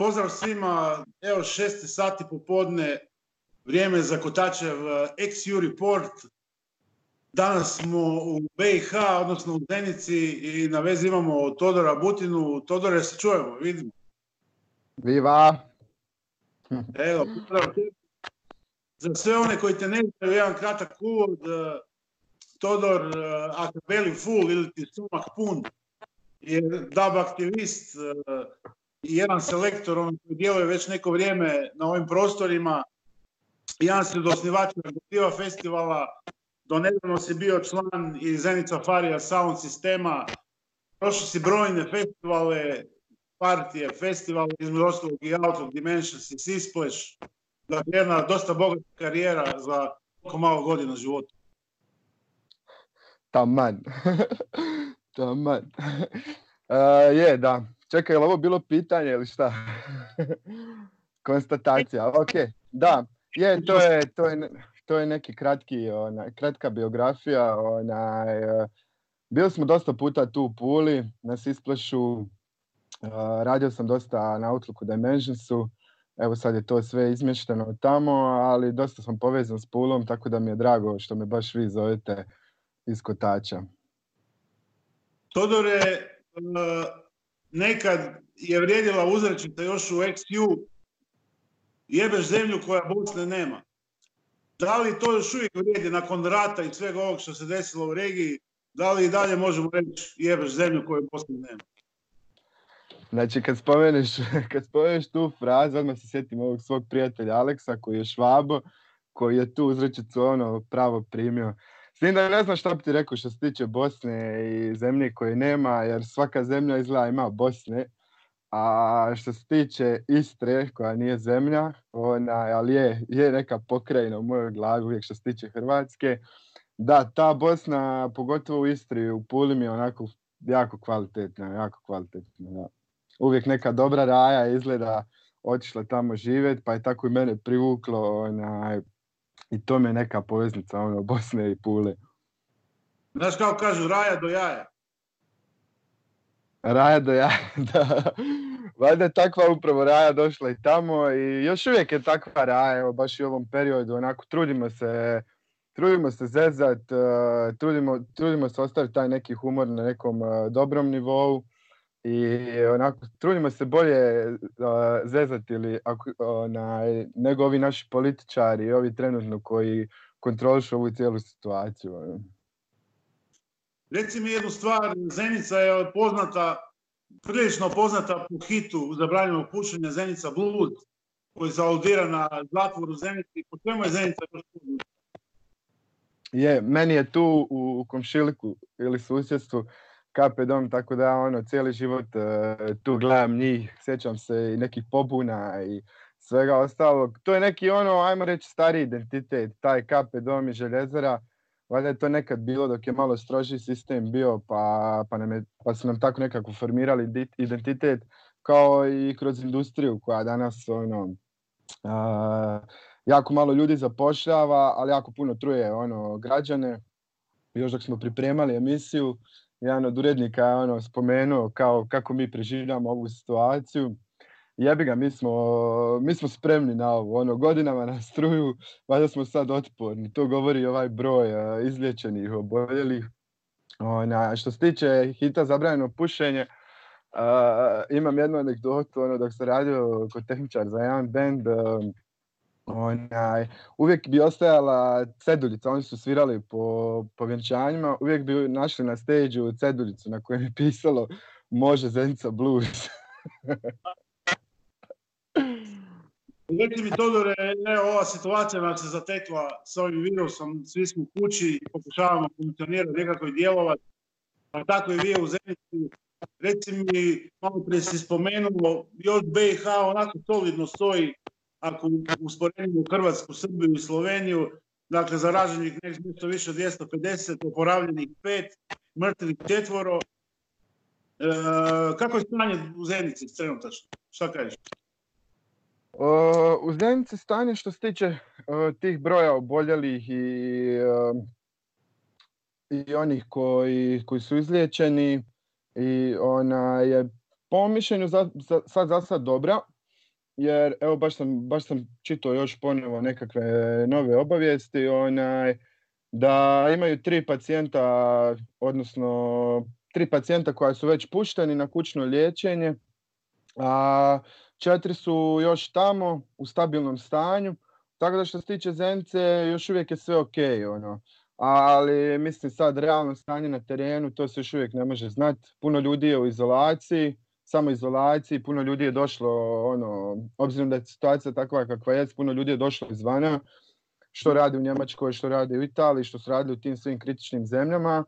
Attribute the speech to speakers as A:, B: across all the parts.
A: Pozdrav svima, evo šesti sati popodne, vrijeme za Kotačev XU report. Danas smo u BiH, odnosno u Zenici i na vezi imamo Todora Butinu. Todore, se čujemo, vidimo.
B: Viva!
A: Evo, pozdrav Za sve one koji te ne znaju, jedan kratak uvod. Todor, ako veli full ili ti sumak pun, je DAB aktivist i jedan selektor on koji djeluje već neko vrijeme na ovim prostorima. Jedan se od osnivača festivala, do nedavno si bio član i Zenica Farija Sound sistema, prošli si brojne festivale, partije, festivale, između ostalog i Outlook Dimensions i Sisplash. Dakle, jedna dosta bogata karijera za koliko malo godina života.
B: Taman. Taman. Uh, je, da. Čekaj, je ovo bilo pitanje ili šta? Konstatacija, ok. Da, je, to je, to je, to je neki kratki, ona, kratka biografija. Onaj, e, bili smo dosta puta tu u Puli, na Sisplashu. E, radio sam dosta na Outlooku Dimensionsu. Evo sad je to sve izmješteno tamo, ali dosta sam povezan s Pulom, tako da mi je drago što me baš vi zovete iz Kotača.
A: Todore, nekad je vrijedila uzrečica još u XU jebeš zemlju koja Bosne nema. Da li to još uvijek vrijedi nakon rata i svega ovog što se desilo u regiji, da li i dalje možemo reći jebeš zemlju koju Bosne nema?
B: Znači, kad spomeneš, kad spomeneš tu frazu, odmah se sjetim ovog svog prijatelja Aleksa, koji je švabo, koji je tu uzrečicu ono pravo primio. Tim da ne znam šta bi ti rekao što se tiče Bosne i zemlje koje nema, jer svaka zemlja izgleda ima Bosne. A što se tiče Istre, koja nije zemlja, ona, ali je, je neka pokrajina u mojoj glavi uvijek što se tiče Hrvatske. Da, ta Bosna, pogotovo u Istri, u Puli mi je onako jako kvalitetna, jako kvalitetna. Uvijek neka dobra raja izgleda otišla tamo živjeti, pa je tako i mene privuklo onaj, i to mi je neka poveznica ono, Bosne i Pule.
A: Znaš kao kažu, raja do jaja.
B: Raja do jaja, da. Valjda je takva upravo raja došla i tamo i još uvijek je takva raja, evo baš i u ovom periodu, onako trudimo se, trudimo se zezat, uh, trudimo, trudimo se ostaviti taj neki humor na nekom uh, dobrom nivou i onako trudimo se bolje uh, zezati ili ako, nego ovi naši političari i ovi trenutno koji kontrolišu ovu cijelu situaciju. Ono.
A: Reci mi jednu stvar, Zenica je poznata, prilično poznata po hitu zabranjenog pušenja Zenica Blood, koji se audira na zatvoru Zenici. Po čemu je Zenica
B: Je, meni je tu u komšiliku ili susjedstvu kape dom, tako da ono, cijeli život uh, tu gledam njih, sjećam se i nekih pobuna i svega ostalog. To je neki ono, ajmo reći, stari identitet, taj kape dom i željezara valjda je to nekad bilo dok je malo stroži sistem bio, pa, pa, nam je, pa su nam tako nekako formirali identitet, kao i kroz industriju koja danas ono, jako malo ljudi zapošljava, ali jako puno truje ono, građane. Još dok smo pripremali emisiju, jedan od urednika je ono, spomenuo kao kako mi preživljamo ovu situaciju jebi ga, mi smo, mi smo spremni na ovo, ono, godinama na struju, valjda smo sad otporni, to govori ovaj broj uh, izliječenih, oboljelih. Ona, što se tiče hita zabranjeno pušenje, uh, imam jednu anegdotu, ono, dok sam radio kod tehničar za jedan band, uh, onaj, uvijek bi ostajala ceduljica, oni su svirali po, po vjenčanjima, uvijek bi našli na stage ceduljicu na kojoj je pisalo Može Zenica Blues.
A: Reci mi, Todore, ova situacija nam se zatekla s ovim virusom, svi smo kući i pokušavamo funkcionirati, nekako i djelovati, pa tako i vi u zemlji. Reci mi, malo prije si spomenuo, još BiH onako solidno stoji, ako usporedimo Hrvatsku, Srbiju i Sloveniju, dakle zaraženih nešto više od 250, oporavljenih pet, mrtvih četvoro. E, kako je stanje u Zenici trenutačno? Šta kažeš?
B: U Zenici stanje što se tiče tih broja oboljelih i, i onih koji, koji su izliječeni i ona je po mišljenju za, za, sad za sad dobra. Jer evo baš sam, baš sam čitao još ponovo nekakve nove obavijesti, onaj, da imaju tri pacijenta, odnosno tri pacijenta koja su već pušteni na kućno liječenje, a četiri su još tamo u stabilnom stanju, tako da što se tiče Zence još uvijek je sve ok, ono. Ali mislim sad realno stanje na terenu, to se još uvijek ne može znati. Puno ljudi je u izolaciji, samo izolaciji, puno ljudi je došlo, ono, obzirom da je situacija takva kakva je, puno ljudi je došlo izvana, što radi u Njemačkoj, što radi u Italiji, što su radili u tim svim kritičnim zemljama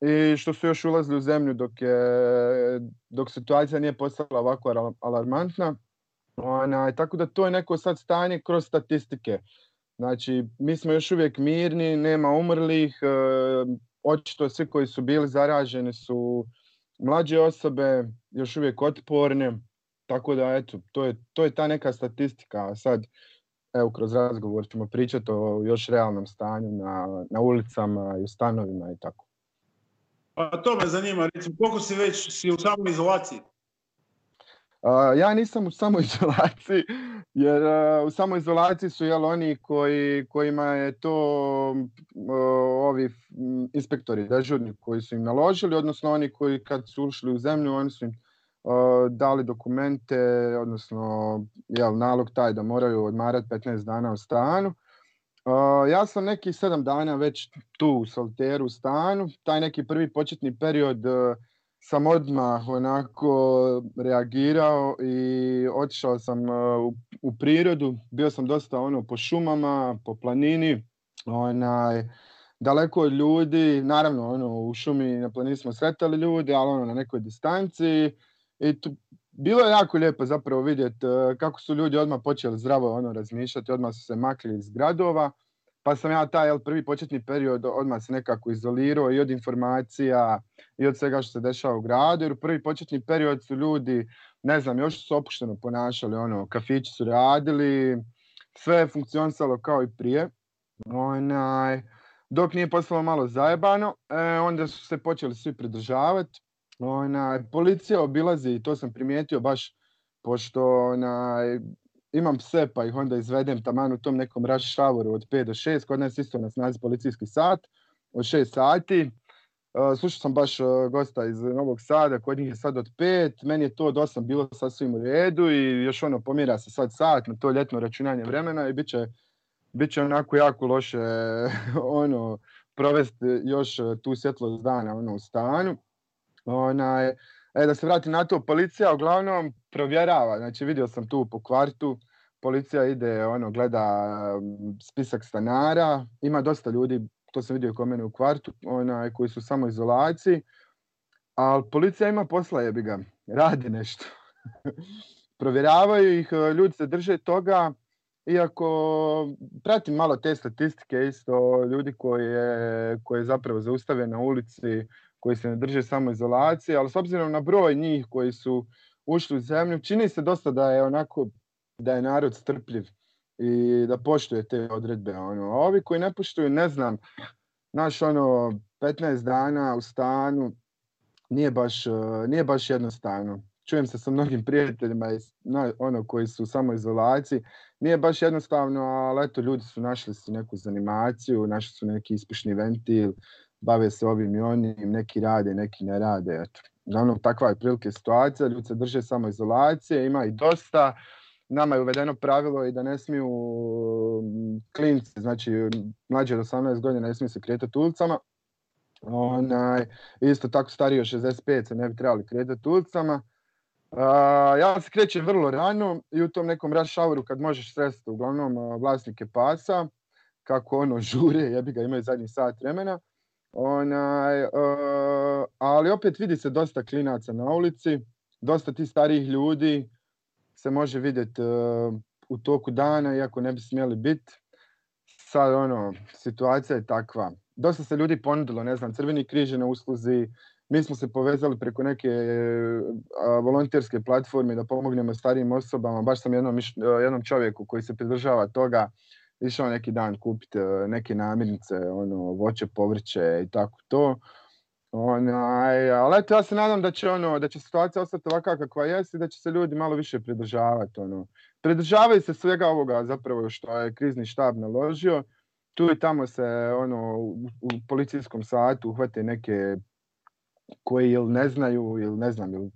B: i što su još ulazili u zemlju dok, je, dok situacija nije postala ovako alarmantna. Ona, tako da to je neko sad stanje kroz statistike. Znači, mi smo još uvijek mirni, nema umrlih, e, očito svi koji su bili zaraženi su mlađe osobe, još uvijek otporne, tako da eto, to je, to je ta neka statistika. A sad, evo, kroz razgovor ćemo pričati o još realnom stanju na, na ulicama i u stanovima i tako.
A: Pa to me zanima, recimo, koliko si već si u samoj izolaciji?
B: Ja nisam u samoizolaciji, jer u samoizolaciji su jel, oni koji, kojima je to ovi inspektori dežurni koji su im naložili, odnosno oni koji kad su ušli u zemlju, oni su im dali dokumente, odnosno jel, nalog taj da moraju odmarati 15 dana u stanu. ja sam neki 7 dana već tu u Solteru u stanu. Taj neki prvi početni period sam odmah onako reagirao i otišao sam e, u, prirodu. Bio sam dosta ono po šumama, po planini, onaj, daleko od ljudi. Naravno, ono, u šumi na planini smo sretali ljudi, ali ono, na nekoj distanci. I tu, bilo je jako lijepo zapravo vidjeti e, kako su ljudi odmah počeli zdravo ono razmišljati, odmah su se makli iz gradova. Pa sam ja taj jel, prvi početni period odmah se nekako izolirao i od informacija i od svega što se dešava u gradu. Jer u prvi početni period su ljudi, ne znam, još su opušteno ponašali, ono, kafići su radili, sve je funkcionisalo kao i prije. Onaj, dok nije postalo malo zajebano, e, onda su se počeli svi pridržavati. Onaj, policija obilazi, i to sam primijetio baš, pošto onaj, imam pse pa ih onda izvedem taman u tom nekom rush showeru od 5 do 6, kod nas isto na snazi policijski sat od 6 sati. Uh, slušao sam baš uh, gosta iz Novog Sada, kod njih je sad od 5, meni je to od 8 bilo sasvim u redu i još ono pomira se sad sat na to ljetno računanje vremena i bit će, onako jako loše ono, provesti još uh, tu svjetlost dana ono, u stanu. Onaj, e, da se vrati na to, policija uglavnom provjerava, znači vidio sam tu po kvartu, policija ide, ono, gleda spisak stanara, ima dosta ljudi, to sam vidio kod mene u kvartu, onaj, koji su samo izolaciji, ali policija ima posla, jebi ga, radi nešto. Provjeravaju ih, ljudi se drže toga, iako pratim malo te statistike isto, ljudi koje, koje zapravo zaustave na ulici, koji se ne drže samo izolacije, ali s obzirom na broj njih koji su ušli u zemlju, čini se dosta da je onako, da je narod strpljiv i da poštuje te odredbe. Ono. A ovi koji ne poštuju, ne znam, naš ono, 15 dana u stanu, nije baš, nije baš jednostavno. Čujem se sa mnogim prijateljima ono, koji su u samoizolaciji. Nije baš jednostavno, ali eto, ljudi su našli su neku zanimaciju, našli su neki ispišni ventil, bave se ovim i onim, neki rade, neki ne rade. Eto. Uglavnom, takva je prilike situacija, ljudi se drže samo izolacije, ima i dosta. Nama je uvedeno pravilo i da ne smiju mm, klinci, znači mlađi od 18 godina ne smiju se kretati ulicama. Onaj, isto tako stariji od 65 se ne bi trebali kretati ulicama. ja se krećem vrlo rano i u tom nekom rush houru kad možeš sresti uglavnom vlasnike pasa, kako ono žure, jebi ga imaju zadnji sat vremena. Onaj, uh, ali opet vidi se dosta klinaca na ulici, dosta tih starijih ljudi se može vidjeti uh, u toku dana, iako ne bi smjeli biti. Sad ono, situacija je takva. Dosta se ljudi ponudilo, ne znam, Crveni križ na usluzi, mi smo se povezali preko neke uh, volonterske platforme da pomognemo starijim osobama. Baš sam jednom, jednom čovjeku koji se pridržava toga išao neki dan kupiti e, neke namirnice, ono, voće, povrće i tako to. Onaj, ali eto, ja se nadam da će, ono, da će situacija ostati ovakva kakva jest i da će se ljudi malo više pridržavati. Ono. pridržavaju se svega ovoga zapravo što je krizni štab naložio. Tu i tamo se ono u, policijskom satu uhvate neke koji ili ne znaju ili ne znam ili,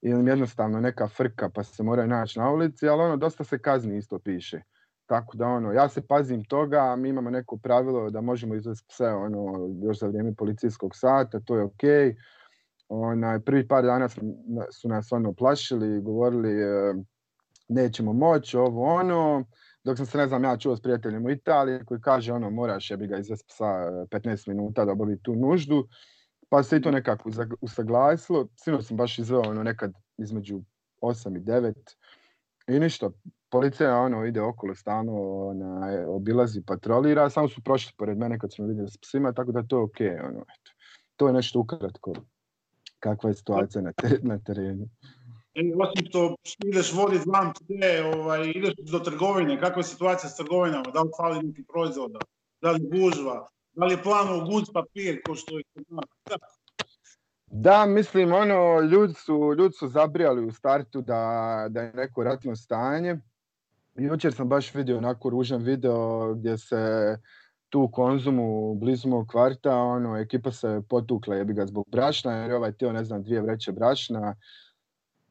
B: ili jednostavno neka frka pa se moraju naći na ulici, ali ono dosta se kazni isto piše. Tako da ono, ja se pazim toga, mi imamo neko pravilo da možemo izvesti pse ono, još za vrijeme policijskog sata, to je ok. Onaj, prvi par dana su, nas ono plašili, govorili e, nećemo moći, ovo ono. Dok sam se, ne znam, ja čuo s prijateljem u Italiji koji kaže ono, moraš bi ga izvesti psa 15 minuta da obavi tu nuždu. Pa se i to nekako usaglasilo. Sino sam baš izveo ono nekad između 8 i 9. I ništa, policija ono ide okolo stano, ona, obilazi, patrolira, samo su prošli pored mene kad smo vidjeli s psima, tako da to je ok. Ono, eto. To je nešto ukratko kakva je situacija na, na terenu.
A: E, osim što ideš voditi znam te, ovaj, ideš do trgovine, kakva je situacija s trgovinama, da li fali neki proizvoda, da li gužva, da li je plano guz papir, ko što je
B: da, mislim, ono, ljudi su, ljudi su zabrijali u startu da, da je neko ratno stanje. Jučer sam baš vidio onako ružan video gdje se tu Konzumu, blizu mog kvarta, ono, ekipa se potukla jebi ga zbog brašna, jer ovaj tio, ne znam, dvije vreće brašna,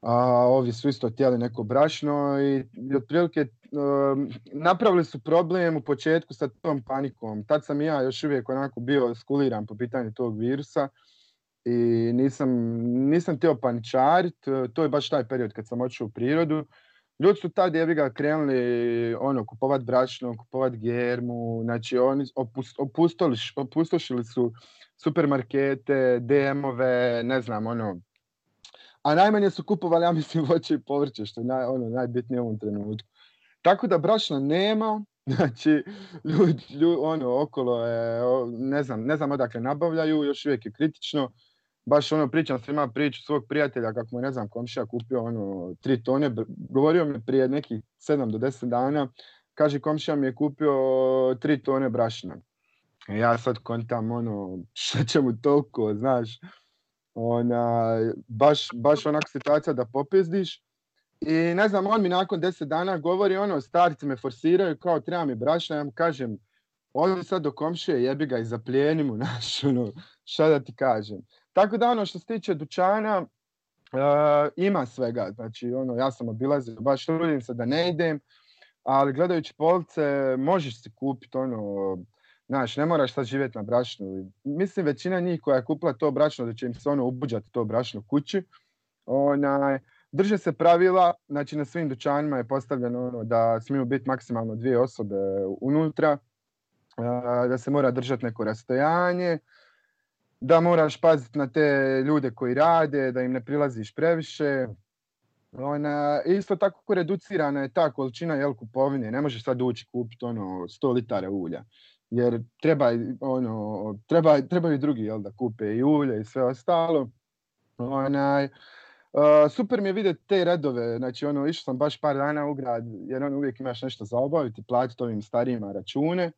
B: a ovi su isto htjeli neko brašno i, otprilike um, napravili su problem u početku sa tom panikom. Tad sam i ja još uvijek onako bio skuliran po pitanju tog virusa i nisam, nisam htio paničarit, to je baš taj period kad sam otišao u prirodu. Ljudi su tad jebi ga krenuli ono, kupovat brašno, kupovat germu, znači oni opustošili su supermarkete, DM-ove, ne znam, ono, a najmanje su kupovali, ja mislim, voće i povrće, što je naj, ono, najbitnije u ovom trenutku. Tako da brašna nema, znači, ljudi, ono, okolo je, ne znam, ne znam odakle nabavljaju, još uvijek je kritično baš ono pričam svima priču svog prijatelja kako mu ne znam komšija kupio ono tri tone, govorio mi prije nekih 7 do 10 dana, kaže komšija mi je kupio tri tone brašna. Ja sad kontam ono šta će mu toliko, znaš, ona, baš, baš onak situacija da popizdiš. I ne znam, on mi nakon 10 dana govori ono, starci me forsiraju kao treba mi brašna, ja mu kažem, ovdje sad do komšije jebi ga i zaplijenim mu, naš, ono, šta da ti kažem. Tako da ono što se tiče dućana, uh, ima svega. Znači, ono, ja sam obilazio, baš trudim se da ne idem, ali gledajući police možeš si kupiti ono, znaš, ne moraš sad živjeti na brašnu. Mislim, većina njih koja je kupila to brašno, da će im se ono ubuđati to brašno kući, onaj, drže se pravila, znači na svim dućanima je postavljeno ono da smiju biti maksimalno dvije osobe unutra, da se mora držati neko rastojanje, da moraš paziti na te ljude koji rade, da im ne prilaziš previše. Ona, isto tako reducirana je ta količina jel, kupovine. Ne možeš sad ući kupiti ono 100 litara ulja. Jer treba, ono, treba, trebaju drugi jel, da kupe i ulje i sve ostalo. Onaj, Uh, super mi je vidjeti te redove, znači ono, išao sam baš par dana u grad, jer ono, uvijek imaš nešto za obaviti, platiti ovim starijima račune.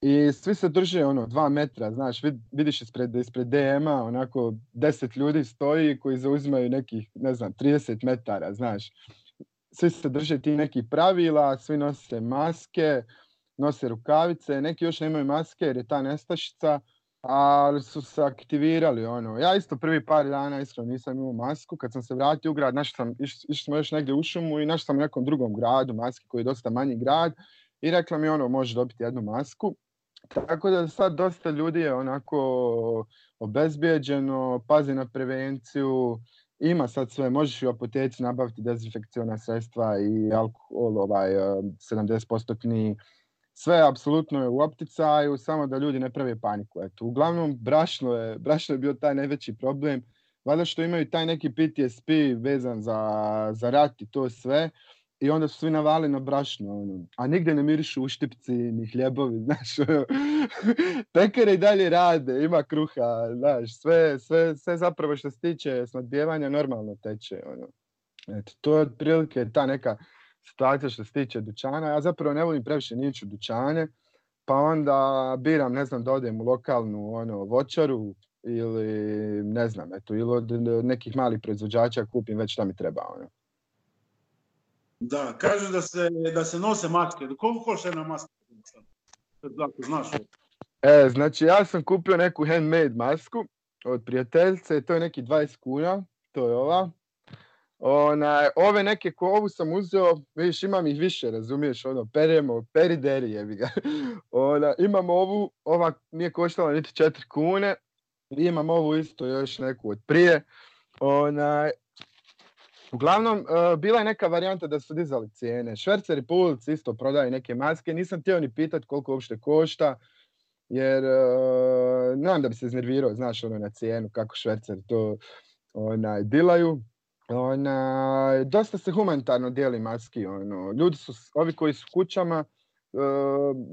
B: I svi se drže ono dva metra, znaš, vidiš ispred, ispred DM-a onako deset ljudi stoji koji zauzimaju nekih, ne znam, 30 metara, znaš. Svi se drže ti nekih pravila, svi nose maske, nose rukavice, neki još nemaju maske jer je ta nestašica, ali su se aktivirali ono. Ja isto prvi par dana iskreno nisam imao masku, kad sam se vratio u grad, našao sam, išli smo još negdje u šumu i našao sam u nekom drugom gradu maske koji je dosta manji grad i rekla mi ono, može dobiti jednu masku tako da sad dosta ljudi je onako obezbijeđeno, pazi na prevenciju, ima sad sve, možeš i u apoteci nabaviti dezinfekcijona sredstva i alkohol, ovaj, 70% sve apsolutno je u opticaju, samo da ljudi ne prave paniku. Eto, uglavnom, brašno je, brašno je bio taj najveći problem, valjda što imaju taj neki PTSP vezan za, za rat i to sve, i onda su svi navali na brašno, ono. a nigdje ne mirišu uštipci ni hljebovi, znaš, ono. pekare i dalje rade, ima kruha, znaš, sve, sve, sve zapravo što se tiče snadbijevanja normalno teče, ono. Eto, to je otprilike ta neka situacija što se tiče dućana, ja zapravo ne volim previše nići u dućane, pa onda biram, ne znam, da odem u lokalnu ono, voćaru ili ne znam, eto, ili od nekih malih proizvođača kupim već šta mi treba, ono.
A: Da, kažu da se, da se nose maske. Koliko košta jedna maska? znaš.
B: E, znači ja sam kupio neku handmade masku od prijateljice, to je neki 20 kuna, to je ova. Ona, ove neke ko ovu sam uzeo, vidiš imam ih više, razumiješ, ono, peremo, perideri jebi ga. Ona, imam ovu, ova nije koštala niti 4 kune, imam ovu isto još neku od prije. Ona, Uglavnom, e, bila je neka varijanta da su dizali cijene. Šverceri po ulici isto prodaju neke maske. Nisam htio ni pitati koliko uopšte košta, jer uh, znam da bi se iznervirao, znaš, ono na cijenu, kako šverceri to onaj, dilaju. Ona, dosta se humanitarno dijeli maski. Ono. Ljudi su, ovi koji su kućama, e,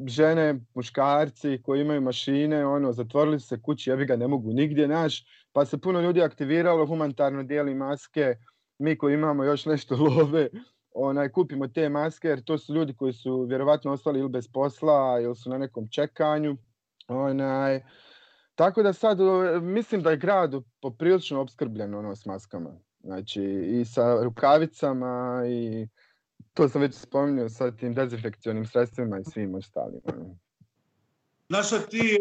B: žene, muškarci koji imaju mašine, ono, zatvorili su se kući, ja ga ne mogu nigdje naći, pa se puno ljudi aktiviralo, humanitarno dijeli maske, mi koji imamo još nešto love, onaj, kupimo te maske, jer to su ljudi koji su vjerovatno ostali ili bez posla, ili su na nekom čekanju. Onaj, tako da sad mislim da je grad poprilično opskrbljen ono, s maskama. Znači i sa rukavicama i to sam već spominjao sa tim dezinfekcionim sredstvima i svim ostalim. Ono.
A: Znaš ti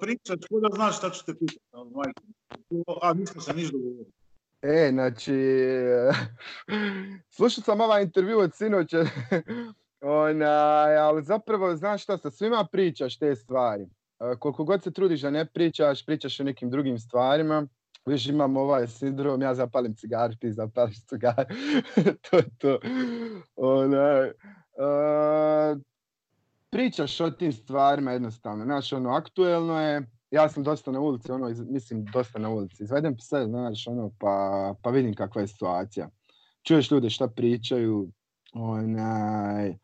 A: pričaš, ko da znaš šta ću te pitati, ono, a nismo se niš dogovorili.
B: E, znači, slušao sam ovaj intervju od sinoća, ali zapravo, znaš šta, sa svima pričaš te stvari. Koliko god se trudiš da ne pričaš, pričaš o nekim drugim stvarima. Viš imam ovaj sindrom, ja zapalim cigar, ti zapališ cigar. to to. Ona, pričaš o tim stvarima jednostavno. Znaš, ono, aktuelno je, ja sam dosta na ulici, ono, mislim, dosta na ulici. Izvedem pse, znaš, ono, pa, pa vidim kakva je situacija. Čuješ ljude šta pričaju, onaj,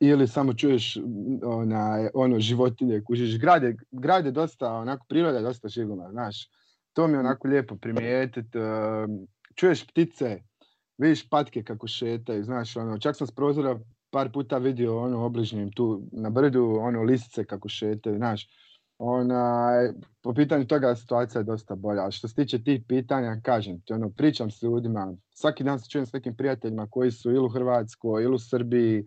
B: ili samo čuješ onaj, ono, životinje, kužiš. Grad je, grad je dosta, onako, priroda je dosta živlena, znaš. To mi je onako lijepo primijetiti. Čuješ ptice, vidiš patke kako šetaju, znaš, ono, čak sam s prozora par puta vidio ono obližnjem tu na brdu, ono lisice kako šetaju, znaš Onaj, po pitanju toga situacija je dosta bolja. što se tiče tih pitanja, kažem ti, ono, pričam s ljudima, svaki dan se čujem s nekim prijateljima koji su ili u Hrvatskoj, ili u Srbiji,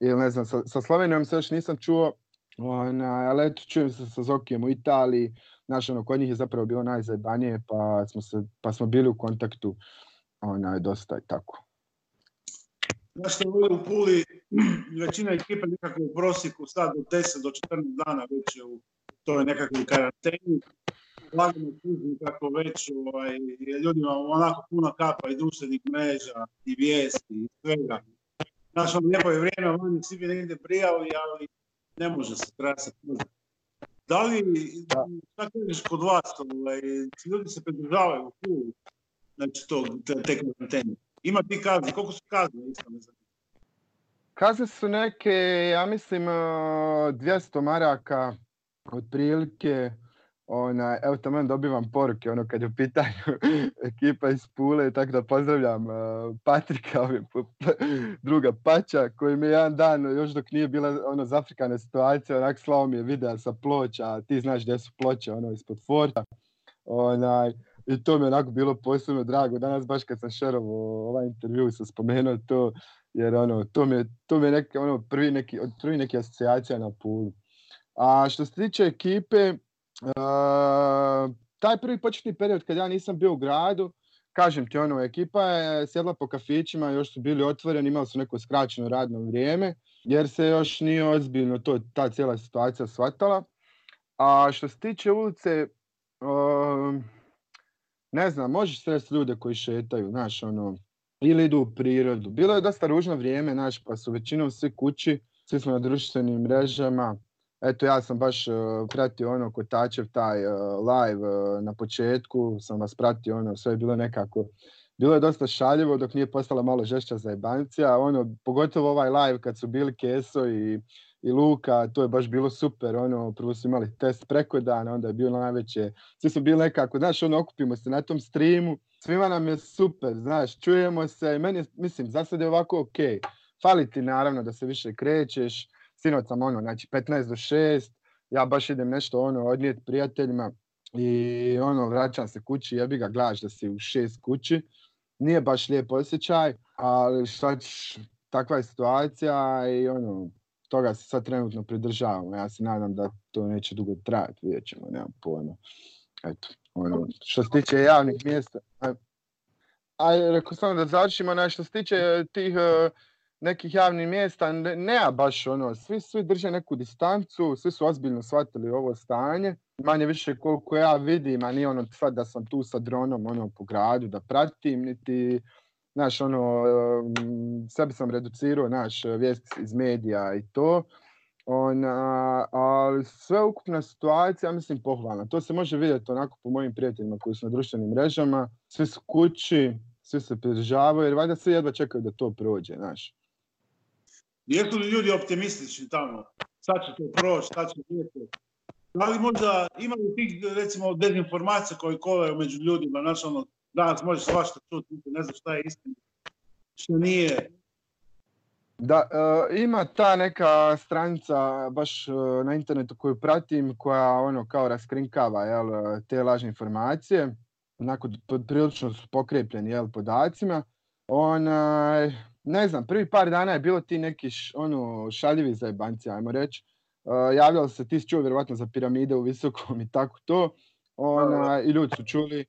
B: ili ne znam, sa, sa Slovenijom se još nisam čuo, onaj, ali eto, čujem se sa Zokijem u Italiji, znaš, ono, kod njih je zapravo bilo najzajebanije, pa smo, se, pa smo bili u kontaktu, onaj, dosta i tako.
A: Znaš što u Puli, većina ekipa nekako u prosjeku sad od 10 do 14 dana već je u to je nekakvi karanteni, lagano kužim kako već ovaj, ljudima onako puno kapa i društvenih mreža i vijesti i svega. Znaš, ono lijepo je vrijeme, vani svi bi negdje prijavili, ali ne može se trasati. Da li, šta kažeš kod vas, ovaj, ljudi se pridržavaju u znači to, te, te karantene? Ima ti kazne, koliko su kazne, isto ne znam.
B: Kazne su neke, ja mislim, 200 maraka otprilike, ona, evo tamo dobivam poruke, ono kad je u pitanju ekipa iz Pule, tako da pozdravljam uh, Patrika, druga Pača, koji mi je jedan dan, još dok nije bila ono zafrikana situacija, onak slao mi je video sa ploča, ti znaš gdje su ploče, ono, ispod forta, onaj, i to mi je onako bilo posebno drago. Danas baš kad sam šerovo ovaj intervju sam spomenuo to, jer ono, to mi je, to mi je neki, ono, prvi neki, prvi neki asocijacija na Pulu. A što se tiče ekipe, taj prvi početni period kad ja nisam bio u gradu, kažem ti ono, ekipa je sjedla po kafićima, još su bili otvoreni, imali su neko skraćeno radno vrijeme, jer se još nije ozbiljno to, ta cijela situacija shvatala. A što se tiče ulice, ne znam, možeš sresti ljude koji šetaju, znaš, ono, ili idu u prirodu. Bilo je dosta ružno vrijeme, znaš, pa su većinom svi kući, svi smo na društvenim mrežama, Eto, ja sam baš uh, pratio ono Kotačev taj uh, live uh, na početku, sam vas pratio, ono, sve je bilo nekako, bilo je dosta šaljivo dok nije postala malo žešća za jebancija, ono, pogotovo ovaj live kad su bili Keso i, i Luka, to je baš bilo super, ono, prvo su imali test preko dana, onda je bilo najveće, svi su bili nekako, znaš, ono, okupimo se na tom streamu, svima nam je super, znaš, čujemo se, meni, mislim, za sad je ovako ok, fali ti naravno da se više krećeš, sinoć sam ono, znači 15 do 6, ja baš idem nešto ono odnijet prijateljima i ono vraćam se kući, jebi ga gledaš da si u šest kući, nije baš lijep osjećaj, Ali šta takva je situacija i ono, toga se sad trenutno pridržavamo. Ja se nadam da to neće dugo trajati, vidjet ćemo, nemam pojma. Eto, ono, što se tiče javnih mjesta, a rekao sam da završimo, što se tiče tih e, nekih javnih mjesta, ne, nema baš ono, svi, svi drže neku distancu, svi su ozbiljno shvatili ovo stanje. Manje više koliko ja vidim, a nije ono sad da sam tu sa dronom ono, po gradu da pratim, niti znaš, ono, sebi sam reducirao, naš vijest iz medija i to. Ona, ali sve ukupna situacija, mislim, pohvalna. To se može vidjeti onako po mojim prijateljima koji su na društvenim mrežama. Svi su kući, svi se pridržavaju, jer valjda svi jedva čekaju da to prođe, znaš.
A: Jesu li ljudi optimistični tamo? Sad će to proći, sad će biti. Da li možda imaju tih, recimo, dezinformacija koje kolaju među ljudima, znaš, ono, danas možeš svašta čuti, ne znam šta je istina, što nije.
B: Da, e, ima ta neka stranica baš e, na internetu koju pratim koja ono kao raskrinkava jel, te lažne informacije, onako prilično su pokrepljeni jel, podacima. Onaj, ne znam, prvi par dana je bilo ti neki š, ono, šaljivi zajebanci, ajmo reći. Uh, javljalo se, ti si čuo vjerovatno za piramide u visokom i tako to. Ona, I ljudi su čuli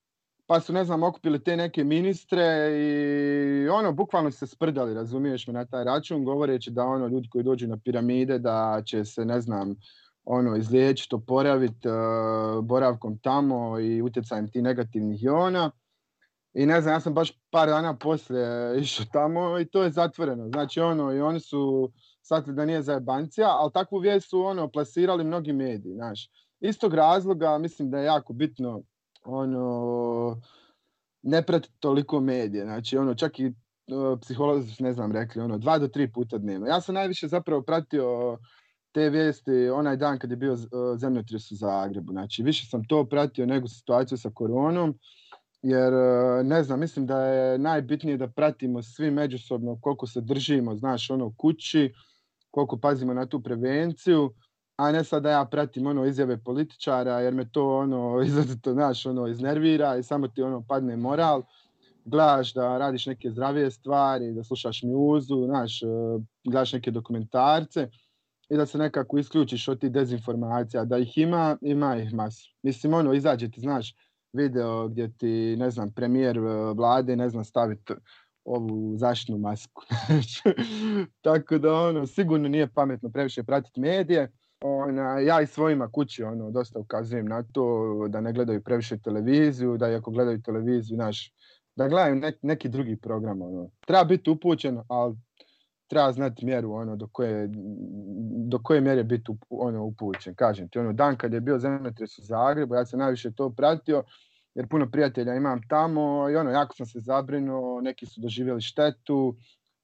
B: pa su, ne znam, okupili te neke ministre i ono, bukvalno se sprdali, razumiješ me, na taj račun, govoreći da ono, ljudi koji dođu na piramide, da će se, ne znam, ono, izliječiti, oporaviti uh, boravkom tamo i utjecajem tih negativnih iona. I ne znam, ja sam baš par dana poslije išao tamo i to je zatvoreno. Znači, ono, i oni su shvatili da nije zajebancija, ali takvu vijest su, ono, plasirali mnogi mediji, znaš. Istog razloga, mislim da je jako bitno ono, ne prati toliko medije. Znači, ono, čak i uh, psiholozi ne znam, rekli, ono, dva do tri puta dnevno. Ja sam najviše zapravo pratio te vijesti onaj dan kad je bio uh, zemljotres u Zagrebu. Znači, više sam to pratio nego situaciju sa koronom, jer, uh, ne znam, mislim da je najbitnije da pratimo svi međusobno koliko se držimo, znaš, ono, kući, koliko pazimo na tu prevenciju, a ne sad da ja pratim ono izjave političara jer me to ono izrazito znaš ono iznervira i samo ti ono padne moral. Gledaš da radiš neke zdravije stvari da slušaš muzu znaš e, gledaš neke dokumentarce i da se nekako isključiš od tih dezinformacija. Da ih ima ima ih masu mislim ono izađe ti znaš video gdje ti ne znam premijer e, vlade ne znam staviti ovu zaštitnu masku tako da ono sigurno nije pametno previše pratiti medije ona, ja i svojima kući ono, dosta ukazujem na to da ne gledaju previše televiziju, da ako gledaju televiziju, naš, da gledaju nek, neki drugi program. Ono. Treba biti upućen, ali treba znati mjeru ono, do, koje, do koje mjere biti ono, upućen. Kažem ti, ono, dan kad je bio zemljotres u Zagrebu, ja sam najviše to pratio, jer puno prijatelja imam tamo i ono, jako sam se zabrinuo, neki su doživjeli štetu,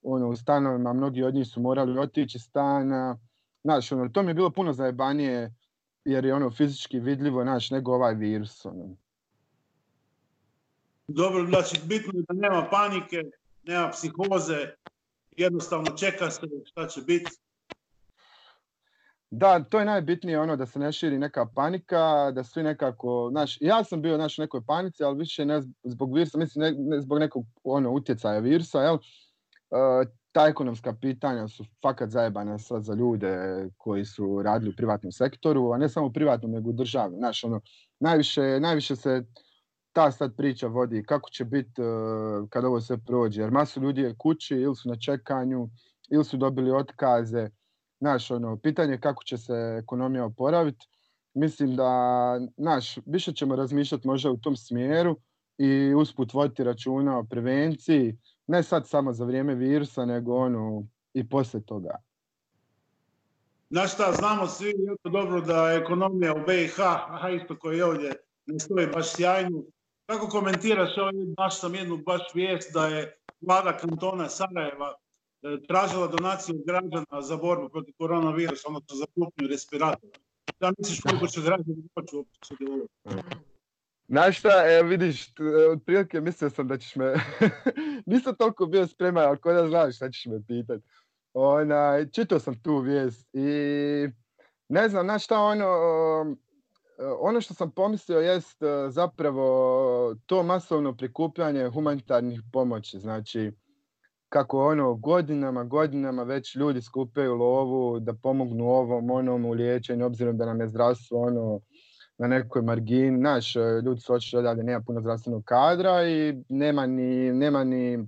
B: ono, u stanovima, mnogi od njih su morali otići stana, Znaš, ono, to mi je bilo puno zajebanije jer je ono fizički vidljivo, znaš, nego ovaj virus. Ono.
A: Dobro, znači bitno je da nema panike, nema psihoze, jednostavno čeka se šta će biti.
B: Da, to je najbitnije ono da se ne širi neka panika, da svi nekako, znaš, ja sam bio znaš, u nekoj panici, ali više ne zbog virusa, mislim ne, ne zbog nekog ono utjecaja virusa, jel? Uh, ta ekonomska pitanja su fakat zajebana sad za ljude koji su radili u privatnom sektoru, a ne samo u privatnom, nego u državnom. Znaš, ono, najviše, najviše se ta sad priča vodi kako će biti uh, kad ovo sve prođe. Jer masu ljudi je kući ili su na čekanju, ili su dobili otkaze. Znaš, ono, pitanje je kako će se ekonomija oporaviti. Mislim da, znaš, više ćemo razmišljati možda u tom smjeru i usput voditi računa o prevenciji, ne sad samo za vrijeme virusa, nego ono i poslije toga.
A: Znaš šta, znamo svi jako dobro da ekonomija u BiH, aha isto koji je ovdje, ne stoji baš sjajno. Kako komentiraš ovdje, baš sam jednu baš vijest da je vlada kantona Sarajeva e, tražila donaciju građana za borbu protiv koronavirusa, odnosno za kupnju respiratora. Da misliš koliko će građani moći uopće sudjelovati?
B: Znaš šta, e, vidiš, otprilike mislio sam da ćeš me, nisam toliko bio spreman, ali kod da znaš šta ćeš me pitat. Ona, čitao sam tu vijest i ne znam, znaš šta, ono, ono što sam pomislio jest e, zapravo to masovno prikupljanje humanitarnih pomoći. Znači, kako ono godinama, godinama već ljudi skupljaju lovu da pomognu ovom, onom u liječenju, obzirom da nam je zdravstvo ono na nekoj margini. Naš, ljudi su očito da nema puno zdravstvenog kadra i nema ni, nema ni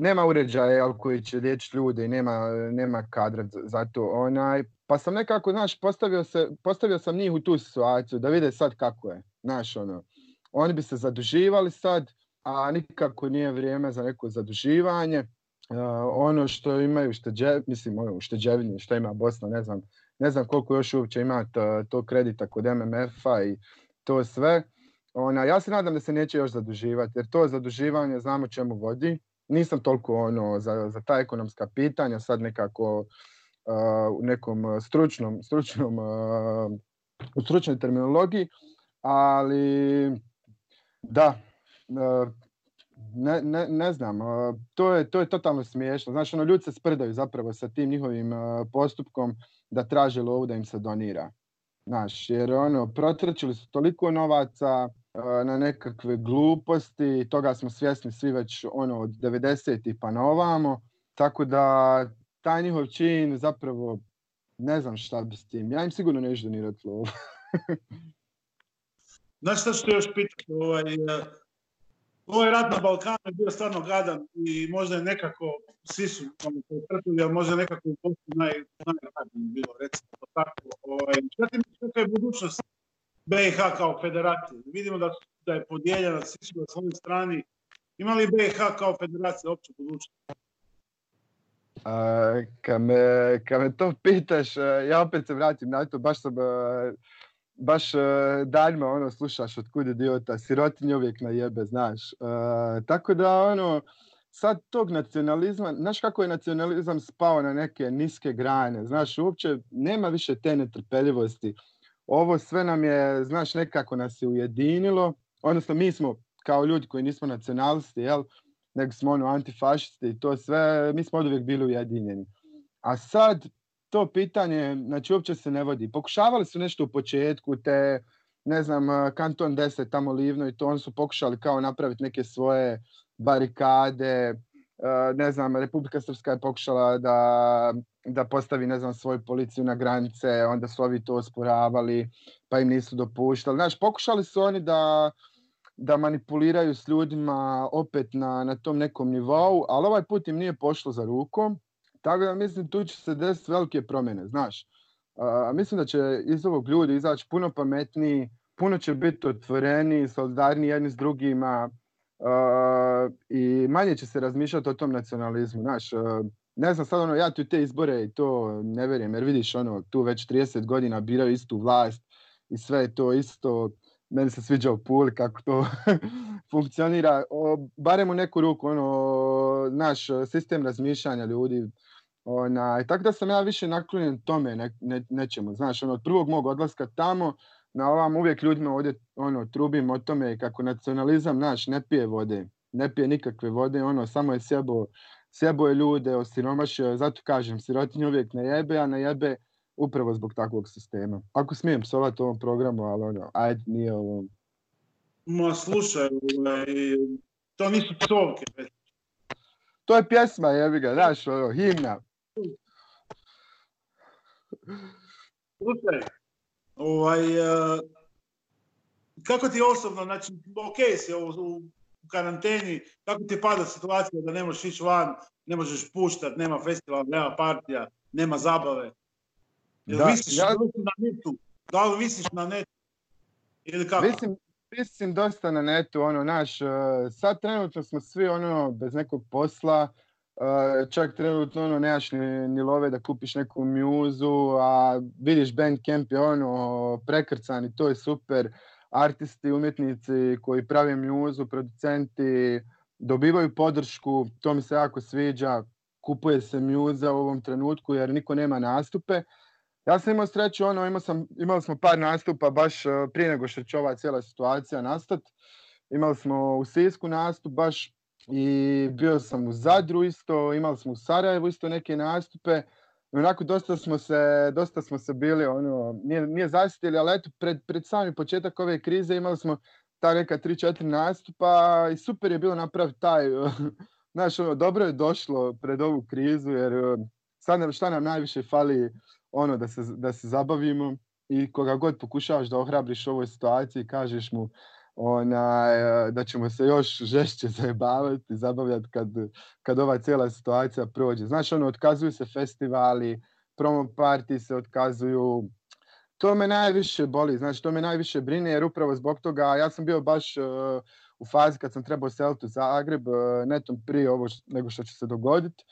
B: nema uređaja koji će liječiti ljude i nema, nema kadra za to. Onaj, pa sam nekako, znaš, postavio, se, postavio sam njih u tu situaciju da vide sad kako je. Znaš, ono, oni bi se zaduživali sad, a nikako nije vrijeme za neko zaduživanje. Uh, ono što imaju šteđe, mislim, ono, što ima Bosna, ne znam, ne znam koliko još uopće ima to, to kredita kod MMF-a i to sve. Ona, ja se nadam da se neće još zaduživati, jer to zaduživanje znamo čemu vodi. Nisam toliko ono, za, za ta ekonomska pitanja, sad nekako u nekom stručnom, stručnom, u stručnoj terminologiji, ali da, ne, ne, ne znam, to je, to je totalno smiješno. Znači, ono, ljudi se sprdaju zapravo sa tim njihovim postupkom da traže lovu da im se donira. Znaš, jer ono, protrčili su toliko novaca na nekakve gluposti, toga smo svjesni svi već ono, od 90. pa na ovamo, tako da taj njihov čin zapravo ne znam šta bi s tim. Ja im sigurno neću donirati lovu.
A: Znaš što ću još pitati? Ovaj, ovaj rat na Balkanu je bio stvarno gadan i možda je nekako, svi su ono, ali možda je nekako u postu naj, bilo, recimo tako. Ovaj, šta ti misliš je budućnost BiH kao federacije? Vidimo da, da je podijeljena, svi su na svojoj strani. Ima li BiH kao federacija opće budućnost?
B: Uh, kad, me, kad me to pitaš, ja opet se vratim na to, baš sam baš danjima ono slušaš od kud idiota, sirotinje uvijek na jebe, znaš. Tako da ono, sad tog nacionalizma, znaš kako je nacionalizam spao na neke niske grane, znaš, uopće nema više te netrpeljivosti. Ovo sve nam je, znaš, nekako nas je ujedinilo, odnosno mi smo kao ljudi koji nismo nacionalisti, jel, nego smo ono antifašisti i to sve, mi smo od uvijek bili ujedinjeni. A sad to pitanje, znači uopće se ne vodi. Pokušavali su nešto u početku, te, ne znam, kanton 10, tamo Livno i to, oni su pokušali kao napraviti neke svoje barikade, ne znam, Republika Srpska je pokušala da, da postavi, ne znam, svoju policiju na granice, onda su ovi to osporavali, pa im nisu dopuštali. Znaš, pokušali su oni da, da manipuliraju s ljudima opet na, na tom nekom nivou, ali ovaj put im nije pošlo za rukom. Tako da mislim tu će se desiti velike promjene, znaš. Uh, mislim da će iz ovog ljudi izaći puno pametniji, puno će biti otvoreni, solidarni jedni s drugima uh, i manje će se razmišljati o tom nacionalizmu, znaš. Uh, ne znam, sad ono, ja tu te izbore i to ne vjerujem, jer vidiš ono, tu već 30 godina biraju istu vlast i sve je to isto, meni se sviđa u Puli kako to funkcionira, o, barem u neku ruku, ono, naš sistem razmišljanja ljudi, Ona, tako da sam ja više naklonjen tome ne, ne, nečemu. Znaš, ono, od prvog mog odlaska tamo, na ovam uvijek ljudima ovdje ono, trubim o tome kako nacionalizam naš ne pije vode. Ne pije nikakve vode, ono, samo je sjebo, sjebo je ljude, osiromašio. Zato kažem, sirotinje uvijek ne jebe, a ne jebe upravo zbog takvog sistema. Ako smijem psovati ovom programu, ali ono, ajde, nije ovo...
A: Ma slušaj, ovaj, to nisu psovke.
B: To je pjesma, jebi ga, znaš, ono, himna.
A: Slušaj, ovaj, uh, kako ti osobno, znači, ok si u, u karanteni, kako ti pada situacija da ne možeš ići van, ne možeš puštati, nema festivala, nema partija, nema zabave? Jel da, visiš ja... na netu? Da li visiš na netu? Ili kako?
B: Visim, visim dosta na netu, ono, naš, uh, sad trenutno smo svi, ono, bez nekog posla, Uh, čak trenutno ono, nemaš ni, ni love da kupiš neku mjuzu, a vidiš Bandcamp je ono prekrcan i to je super. Artisti, umjetnici koji prave mjuzu, producenti dobivaju podršku, to mi se jako sviđa. Kupuje se mjuza u ovom trenutku jer niko nema nastupe. Ja sam imao sreću, ono, imao sam, imali smo par nastupa baš prije nego što će ova cijela situacija nastat. Imali smo u Sisku nastup baš i bio sam u Zadru isto, imali smo u Sarajevu isto neke nastupe. Onako dosta smo se, dosta smo se bili, ono, nije, nije zasjetili, ali eto, pred, pred sami početak ove krize imali smo ta neka 3-4 nastupa i super je bilo napraviti taj znaš, ono, dobro je došlo pred ovu krizu, jer e, sad nam, šta nam najviše fali, ono, da se, da se zabavimo i koga god pokušavaš da ohrabriš u ovoj situaciji, kažeš mu onaj, e, da ćemo se još žešće zajebavati, zabavljati kad, kad ova cijela situacija prođe. Znaš, ono, otkazuju se festivali, promo party se otkazuju, to me najviše boli, znači to me najviše brine jer upravo zbog toga ja sam bio baš uh, u fazi kad sam trebao seliti u Zagreb uh, netom prije ovo nego što će se dogoditi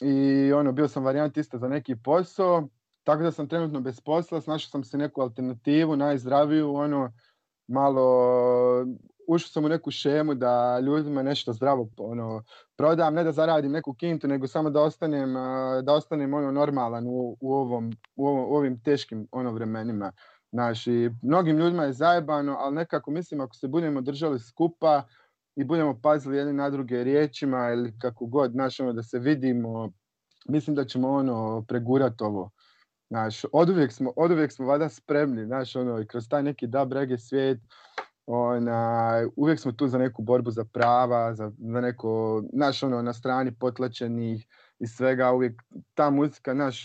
B: i ono bio sam varijant isto za neki posao, tako da sam trenutno bez posla, snašao sam se neku alternativu, najzdraviju, ono malo ušao sam u neku šemu da ljudima nešto zdravo ono, prodam, ne da zaradim neku kintu, nego samo da ostanem, da ostanem ono normalan u, u, ovom, u, ovim teškim ono vremenima. Naši, mnogim ljudima je zajebano, ali nekako mislim ako se budemo držali skupa i budemo pazili jedni na druge riječima ili kako god, znaš, ono, da se vidimo, mislim da ćemo ono pregurati ovo. Znaš, od uvijek smo, od uvijek smo vada spremni, znaš, ono, i kroz taj neki dub reggae svijet, Ona, uvijek smo tu za neku borbu za prava, za, za neko, naš ono, na strani potlačenih i svega, uvijek ta muzika, naš,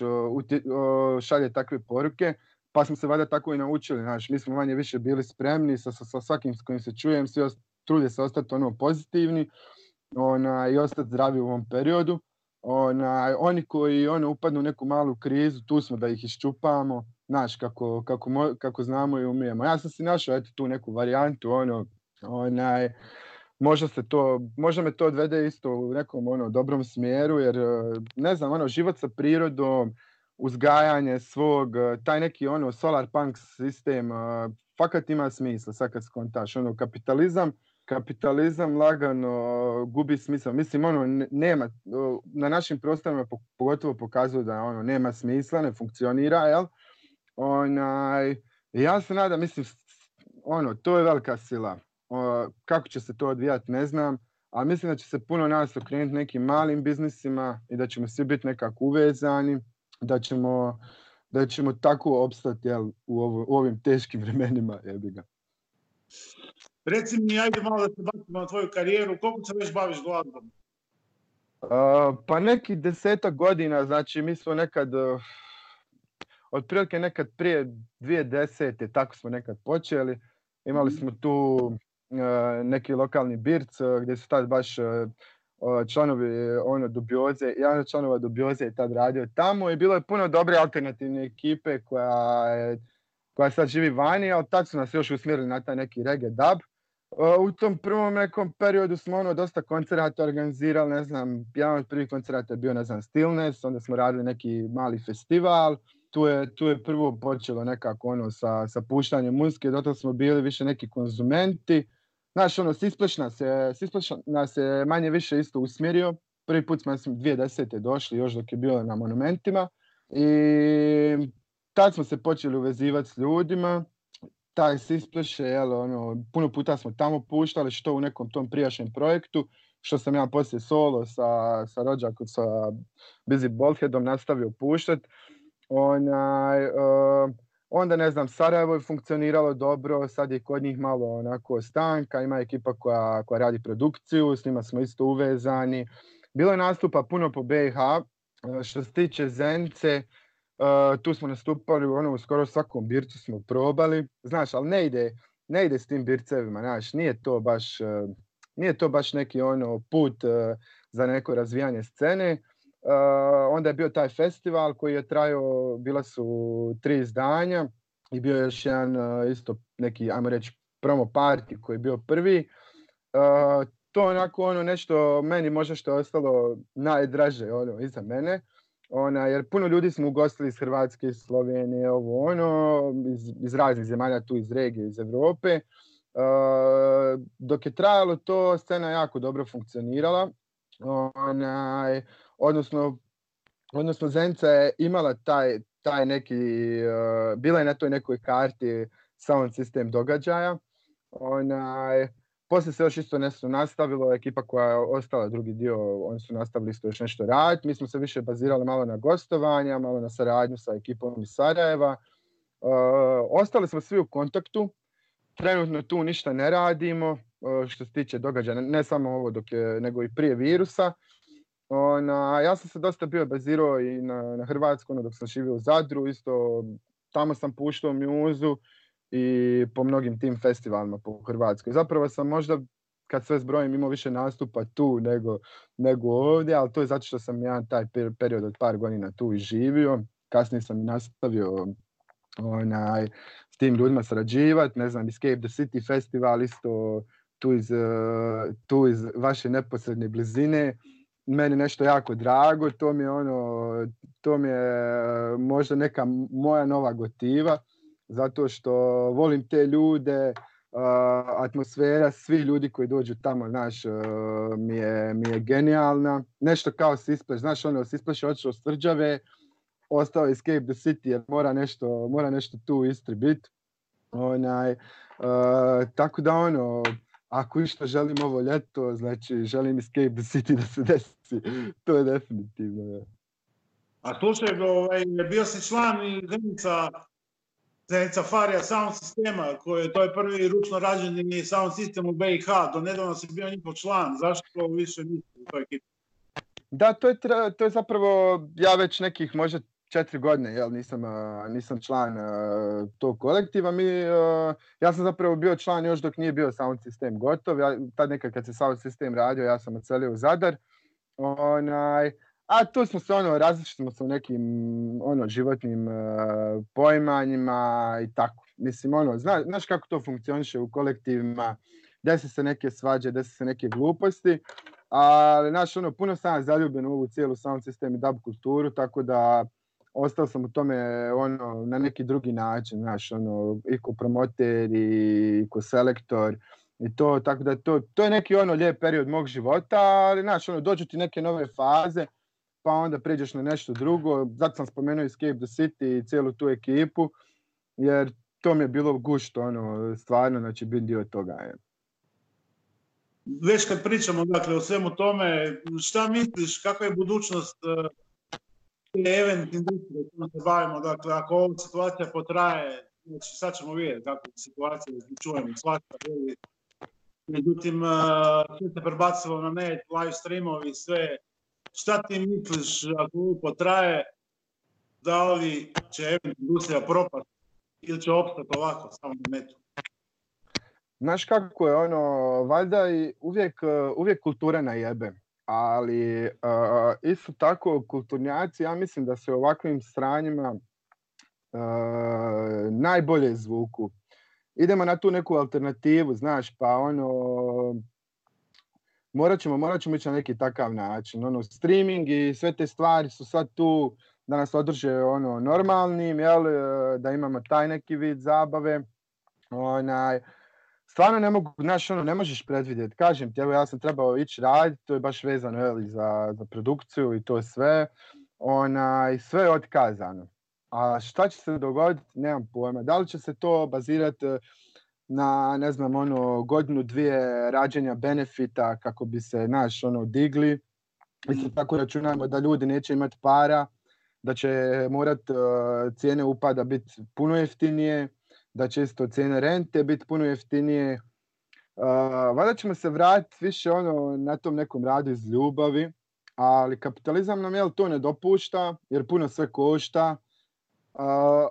B: šalje takve poruke, pa smo se valjda tako i naučili, znaš, mi smo manje više bili spremni sa, sa, sa svakim s kojim se čujem, svi trude se ostati ono pozitivni ona, i ostati zdravi u ovom periodu. Ona, oni koji ono, upadnu u neku malu krizu, tu smo da ih iščupamo, znaš, kako, kako, kako znamo i umijemo. Ja sam si našao eto, tu neku varijantu, ono, onaj, možda se to, možda me to odvede isto u nekom ono dobrom smjeru, jer ne znam, ono, život sa prirodom, uzgajanje svog, taj neki ono solar punk sistem, fakat ima smisla, sad kad skontaš, ono, kapitalizam, kapitalizam lagano gubi smisao. Mislim, ono, nema, na našim prostorima pogotovo pokazuju da ono, nema smisla, ne funkcionira, jel? Onaj, ja se nadam, mislim, ono, to je velika sila. O, kako će se to odvijati, ne znam, ali mislim da će se puno nas okrenuti nekim malim biznisima i da ćemo svi biti nekako uvezani, da ćemo, da ćemo tako opstati jel, u, ovo, u ovim teškim vremenima, jebi ga.
A: Reci mi, ajde malo da se bacimo na tvoju karijeru, koliko se već baviš glazbom?
B: Uh, pa neki desetak godina, znači mi smo nekad, uh, otprilike nekad prije 2010. tako smo nekad počeli. Imali mhm. smo tu uh, neki lokalni birc gdje su tad baš članovi ono dubioze, jedan od članova dubioze je tad radio tamo i bilo je puno dobre alternativne ekipe koja je koja sad živi vani, ali tad su nas još usmjerili na taj neki reggae dub. U tom prvom nekom periodu smo ono dosta koncerata organizirali, ne znam, jedan od prvih koncerata je bio, ne znam, Stillness, onda smo radili neki mali festival, tu je, tu je prvo počelo nekako ono sa, sa puštanjem muzike, do smo bili više neki konzumenti. Znaš, ono, Sispleš nas je, nas je manje više isto usmjerio. Prvi put smo, mislim, 2010. došli, još dok je bilo na monumentima. I tad smo se počeli uvezivati s ljudima. Taj Sispleš je, jel, ono, puno puta smo tamo puštali, što u nekom tom prijašnjem projektu, što sam ja poslije solo sa, sa rođakom, sa Busy Baldheadom nastavio puštati. Onaj, uh, onda ne znam, Sarajevo je funkcioniralo dobro, sad je kod njih malo onako stanka, ima ekipa koja, koja radi produkciju, s njima smo isto uvezani. Bilo je nastupa puno po BiH, što se tiče Zence, uh, tu smo nastupali ono, skoro svakom bircu smo probali, znaš, ali ne ide, ne ide s tim bircevima, znaš, nije to baš, uh, nije to baš neki ono put uh, za neko razvijanje scene. Uh, onda je bio taj festival koji je trajao, bila su tri izdanja i bio je još jedan isto neki, ajmo reći, promo party koji je bio prvi. Uh, to onako ono nešto meni možda što je ostalo najdraže ono, iza mene. Ona, jer puno ljudi smo ugostili iz Hrvatske, iz Slovenije, ovo ono, iz, iz raznih zemalja tu iz regije, iz Europe. Uh, dok je trajalo to, scena jako dobro funkcionirala. Onaj, odnosno, odnosno Zenica je imala taj, taj neki, uh, bila je na toj nekoj karti sound sistem događaja. Onaj, poslije se još isto nešto nastavilo, ekipa koja je ostala drugi dio, oni su nastavili isto još nešto raditi. Mi smo se više bazirali malo na gostovanja, malo na saradnju sa ekipom iz Sarajeva. Uh, ostali smo svi u kontaktu, trenutno tu ništa ne radimo, što se tiče događaja, ne samo ovo dok je, nego i prije virusa. Ona, ja sam se dosta bio bazirao i na, na Hrvatsku, ono, dok sam živio u Zadru, isto tamo sam puštao mjuzu i po mnogim tim festivalima po Hrvatskoj. Zapravo sam možda kad sve zbrojim imao više nastupa tu nego, nego ovdje, ali to je zato što sam ja taj period od par godina tu i živio. Kasnije sam i nastavio onaj, s tim ljudima srađivati, ne znam, Escape the City festival isto tu iz, tu iz vaše neposredne blizine. Meni nešto jako drago, to mi je ono, to mi je možda neka moja nova gotiva, zato što volim te ljude, atmosfera, svi ljudi koji dođu tamo, znaš, mi, je, mi je genijalna. Nešto kao Sispleš, znaš, ono, Sispleš je otišao s tvrđave, ostao Escape the City jer mora nešto, mora nešto tu u Istri biti. Onaj, tako da ono, ako išta želim ovo ljeto, znači želim Escape the City da se desi. To je definitivno.
A: A slušaj, ovaj, bio si član i Zenica Farija sound sistema, koji je, to prvi ručno rađeni sound sistem u BiH, do nedavno si bio njihov član, zašto više nisi u toj ekipi?
B: Da, to je, to je zapravo, ja već nekih možda četiri godine, jel, nisam, nisam član tog kolektiva. Mi, ja sam zapravo bio član još dok nije bio sound sistem gotov. Ja, tad nekad kad se sound sistem radio, ja sam odselio u Zadar. Onaj, a tu smo se ono, različiti smo u nekim ono, životnim uh, poimanjima i tako. Mislim, ono, zna, znaš kako to funkcioniše u kolektivima, desi se neke svađe, desi se neke gluposti, ali, znaš, ono, puno sam zaljubljen u ovu cijelu sound sistem i dub kulturu, tako da ostao sam u tome ono, na neki drugi način, znaš, ono, i ko promoter i ko selektor, i to, tako da to, to je neki ono lijep period mog života, ali znaš, ono, dođu ti neke nove faze, pa onda pređeš na nešto drugo. Zato sam spomenuo Escape the City i cijelu tu ekipu, jer to mi je bilo gušto, ono, stvarno, znači, biti dio toga. Je.
A: Već kad pričamo, dakle, o svemu tome, šta misliš, kakva je budućnost uh, event industrije kojom se bavimo, dakle, ako ova situacija potraje, znači, sad ćemo vidjeti kako je situacija, čujemo svašta, međutim, uh, sve se prebacilo na net, live streamovi, sve, šta ti misliš ako ovo potraje, da li će industrija propast ili će opstati ovako samo na netu?
B: Znaš kako je ono, valjda i uvijek, uvijek kultura najebe, ali uh, isto tako kulturnjaci, ja mislim da se ovakvim stranjima uh, najbolje zvuku. Idemo na tu neku alternativu, znaš, pa ono, morat ćemo, morat ćemo ići na neki takav način. Ono, streaming i sve te stvari su sad tu da nas održe ono, normalnim, jel, e, da imamo taj neki vid zabave. Onaj, stvarno ne mogu, znaš, ono, ne možeš predvidjeti. Kažem ti, evo ja sam trebao ići raditi, to je baš vezano jel, za, za produkciju i to sve. Onaj, sve je otkazano. A šta će se dogoditi, nemam pojma. Da li će se to bazirati na, ne znam, ono, godinu, dvije rađenja benefita kako bi se, naš, ono, digli. Isto tako računajmo da ljudi neće imati para, da će morat uh, cijene upada biti puno jeftinije, da će isto cijene rente biti puno jeftinije. Uh, valjda ćemo se vratiti više ono na tom nekom radu iz ljubavi, ali kapitalizam nam jel to ne dopušta jer puno sve košta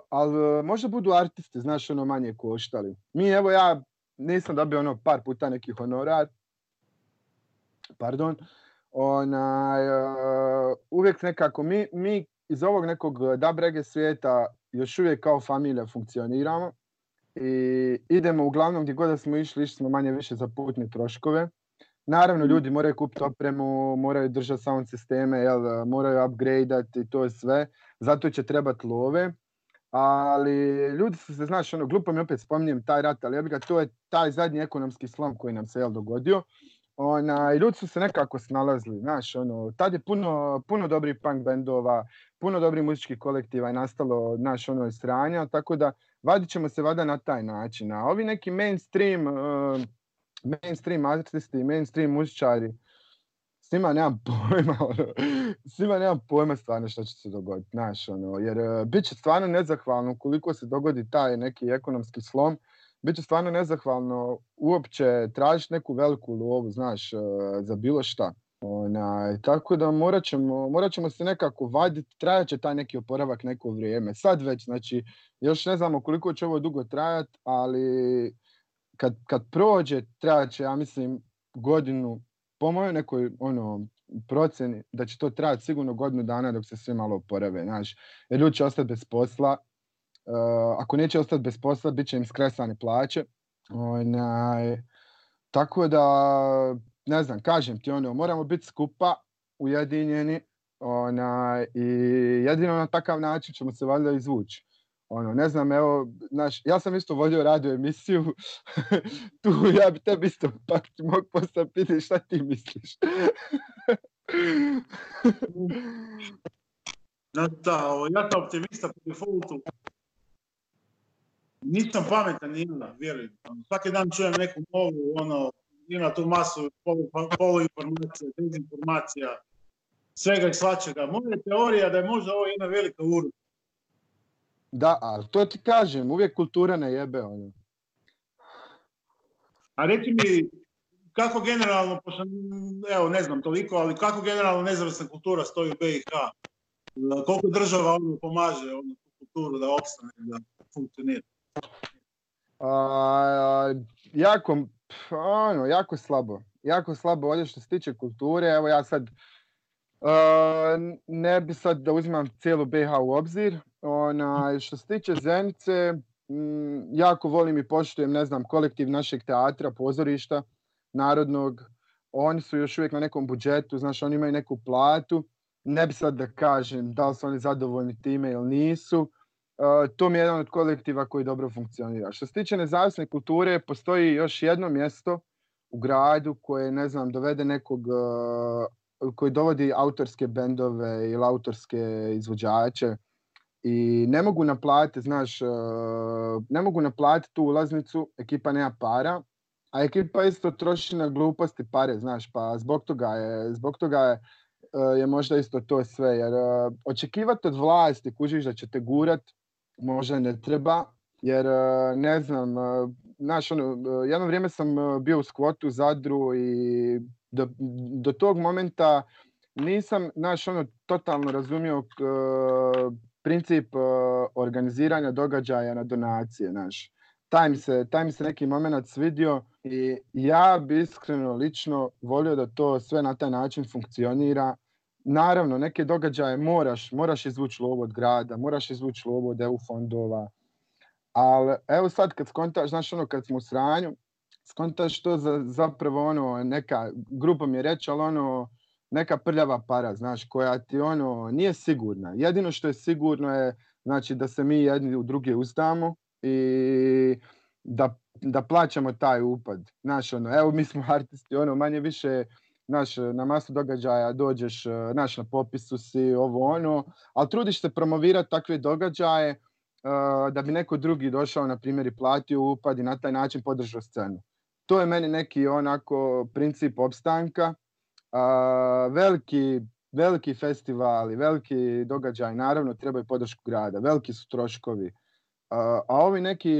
B: ali možda budu artisti, znaš, ono manje koštali. Mi, evo ja nisam dobio ono par puta neki honorar, pardon, onaj, uh, uvijek nekako mi, mi iz ovog nekog dabrege svijeta još uvijek kao familija funkcioniramo i idemo uglavnom gdje god da smo išli, išli smo manje više za putne troškove. Naravno, ljudi moraju kupiti opremu, moraju držati sound sisteme, jel, moraju upgradeati i to je sve. Zato će trebati love. Ali ljudi su se, znaš, ono, glupo mi opet spominjem taj rat, ali ja bih ga, to je taj zadnji ekonomski slom koji nam se jel, dogodio. Ona, ljudi su se nekako snalazili, znaš, ono, tad je puno, puno dobrih punk bendova, puno dobrih muzičkih kolektiva je nastalo, naš ono, sranja, tako da vadit ćemo se vada na taj način. A ovi neki mainstream, uh, mainstream artisti, mainstream muzičari, s njima nemam pojma, ono, nemam pojma stvarno što će se dogoditi, znaš, ono, jer uh, bit će stvarno nezahvalno koliko se dogodi taj neki ekonomski slom, bit će stvarno nezahvalno uopće tražiti neku veliku lovu, znaš, za bilo šta. Onaj, tako da morat ćemo, morat ćemo se nekako vaditi, trajat će taj neki oporavak neko vrijeme. Sad već, znači, još ne znamo koliko će ovo dugo trajati, ali kad, kad prođe, trajat će, ja mislim, godinu, po mojoj nekoj ono, procjeni, da će to trajati sigurno godinu dana dok se sve malo oporave, znaš. Jer ljudi će ostati bez posla, uh, ako neće ostati bez posla, bit će im skresane plaće. Onaj, tako da ne znam, kažem ti ono, moramo biti skupa, ujedinjeni, ona, i jedino na takav način ćemo se valjda izvući. Ono, ne znam, evo, znaš, ja sam isto vodio radio emisiju, tu ja bi tebi isto pak ti mogu postaviti šta ti misliš.
A: da, ja sam optimista po defaultu. Nisam pametan nima, vjerujem. Svaki dan čujem neku novu, ono, ima tu masu poluinformacija, dezinformacija, svega i svačega. Moja teorija da je možda ovo jedna velika uruka.
B: Da, ali to ti kažem, uvijek kultura ne jebe ono.
A: A reci mi, kako generalno, evo ne znam toliko, ali kako generalno nezavisna kultura stoji u BiH? Koliko država ono pomaže ono, kulturu da opstane, da funkcionira?
B: A, jako, ono, jako slabo. Jako slabo ovdje što se tiče kulture. Evo ja sad ne bi sad da uzimam cijelu BH u obzir. Ona, što se tiče Zenice, jako volim i poštujem, ne znam, kolektiv našeg teatra, pozorišta, narodnog. Oni su još uvijek na nekom budžetu, znaš, oni imaju neku platu. Ne bi sad da kažem da li su oni zadovoljni time ili nisu to mi je jedan od kolektiva koji dobro funkcionira. Što se tiče nezavisne kulture, postoji još jedno mjesto u gradu koje, ne znam, dovede nekog, koji dovodi autorske bendove ili autorske izvođače i ne mogu naplatiti, znaš, ne mogu naplatiti tu ulaznicu, ekipa nema para, a ekipa isto troši na gluposti pare, znaš, pa zbog toga je, zbog toga je, je možda isto to sve, jer očekivati od vlasti, kužiš da će te gurat, možda ne treba, jer e, ne znam, e, znaš, ono, e, jedno vrijeme sam bio u skvotu Zadru i do, do tog momenta nisam, znaš, ono, totalno razumio princip organiziranja događaja na donacije, znaš. Taj mi, se, taj mi se neki moment svidio i ja bi iskreno lično volio da to sve na taj način funkcionira naravno, neke događaje moraš, moraš izvući lovu od grada, moraš izvući lovu od EU fondova, ali evo sad kad skontaš, znaš ono kad smo u sranju, skontaš to za, zapravo ono neka, grupa mi je reći, ali ono neka prljava para, znaš, koja ti ono nije sigurna. Jedino što je sigurno je znači da se mi jedni u druge ustamo i da, da plaćamo taj upad. Znaš, ono, evo mi smo artisti, ono, manje više naš, na masu događaja dođeš, naš, na popisu si, ovo ono, ali trudiš se promovirati takve događaje da bi neko drugi došao, na primjer, i platio upad i na taj način podržao scenu. To je meni neki onako princip opstanka. Veliki, veliki festivali, veliki događaj, naravno, trebaju podršku grada, veliki su troškovi. A ovi neki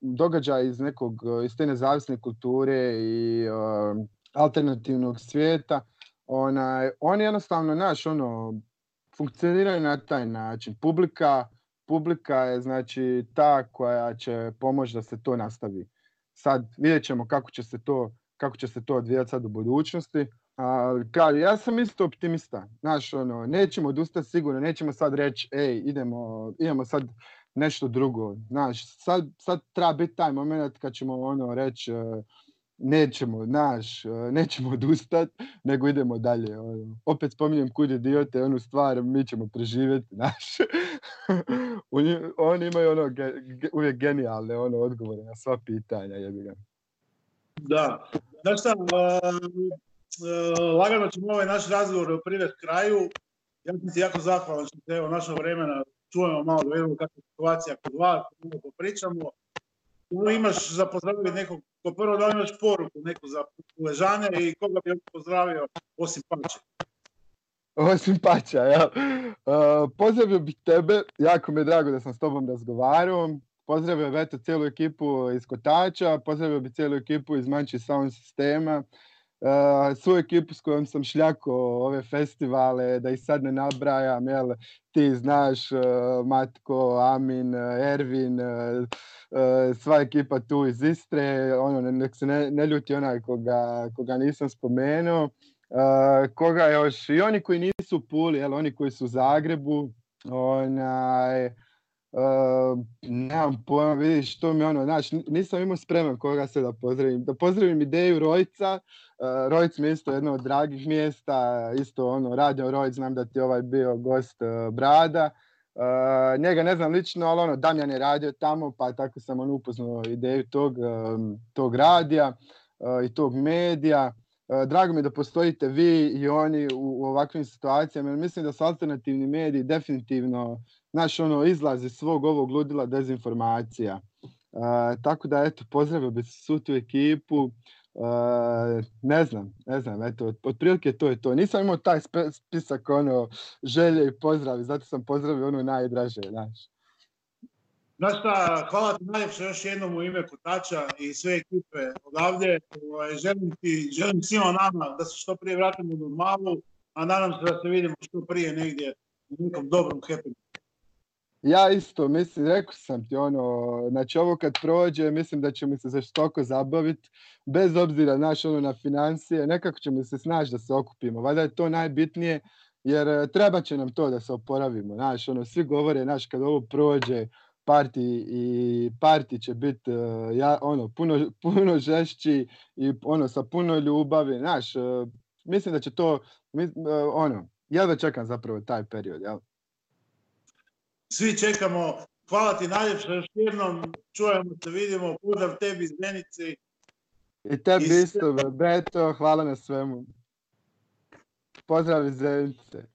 B: događaj iz nekog, iz te nezavisne kulture i alternativnog svijeta, onaj, oni jednostavno, naš, ono, funkcioniraju na taj način. Publika, publika je znači ta koja će pomoći da se to nastavi. Sad vidjet ćemo kako će se to, kako će se to odvijati sad u budućnosti. Ali ja sam isto optimista. Znaš, ono, nećemo odustati sigurno, nećemo sad reći, ej, idemo, idemo sad nešto drugo. Znaš, sad, sad treba biti taj moment kad ćemo ono reći, nećemo, naš, e, nećemo odustat, nego idemo dalje. Ono. Opet spominjem kud idiote, onu stvar, mi ćemo preživjeti, naš. Oni imaju ono, uvijek genijalne ono, odgovore na sva pitanja, jebi ga.
A: Da. Znaš šta, lagano ćemo ovaj naš razgovor privesti kraju. Ja sam ti jako zahvalan što se evo našo vremena čujemo malo da vidimo kakva je situacija kod vas, da pričamo. Imaš za pozdraviti nekog ko prvo da imaš poruku neku za ležanje i koga bi pozdravio osim Pača?
B: Osim Pača, ja. Uh, pozdravio bih tebe, jako mi je drago da sam s tobom razgovarao. pozdravio bi eto cijelu ekipu iz Kotača, pozdravio bi cijelu ekipu iz Manči Sound sistema, Uh, svu ekipu s kojom sam šljako ove festivale, da ih sad ne nabrajam, jel, ti znaš, uh, Matko, Amin, Ervin, uh, sva ekipa tu iz Istre, ono, nek se ne, ne ljuti onaj koga, koga nisam spomenuo. koga još, i oni koji nisu u Puli, jel, oni koji su u Zagrebu, onaj, Uh, nemam pojma, vidiš, to mi ono, znaš, nisam imao spreman koga se da pozdravim. Da pozdravim ideju Rojca, uh, Rojc mi je isto jedno od dragih mjesta, isto ono, radio Rojc, znam da ti je ovaj bio gost uh, Brada. Njega ne znam lično, ali ono, Damjan je radio tamo, pa tako sam on upoznao ideju tog, um, tog radija i tog medija. Drago mi da postojite vi i oni u, u ovakvim situacijama, mislim da su alternativni mediji definitivno znaš, ono, izlazi svog ovog ludila dezinformacija. tako da, eto, pozdravio bi svu tu ekipu. ne znam, ne znam, eto, otprilike to je to. Nisam imao taj spisak, ono, želje i pozdravi, zato sam pozdravio ono najdraže, znaš.
A: Znaš šta, hvala ti najljepše još jednom u ime Kotača i sve ekipe odavde. Ovaj, želim ti, želim svima nama da se što prije vratimo u normalu, a nadam se da se vidimo što prije negdje u nekom dobrom happy
B: ja isto, mislim, rekao sam ti ono, znači ovo kad prođe, mislim da ćemo se zaštoko zabaviti, bez obzira naš ono na financije, nekako ćemo se snaći da se okupimo, valjda je to najbitnije, jer e, treba će nam to da se oporavimo, znaš, ono, svi govore, znaš, kad ovo prođe, parti i parti će biti e, ja, ono, puno, puno žešći i ono, sa puno ljubavi, znaš, e, mislim da će to, ono, ja da čekam zapravo taj period, jel?
A: Svi čekamo. Hvala ti najljepše još jednom. Čujemo se, vidimo. Pozdrav tebi iz Zenice.
B: I tebi isto, Beto. Hvala na svemu. Pozdrav iz Zenice.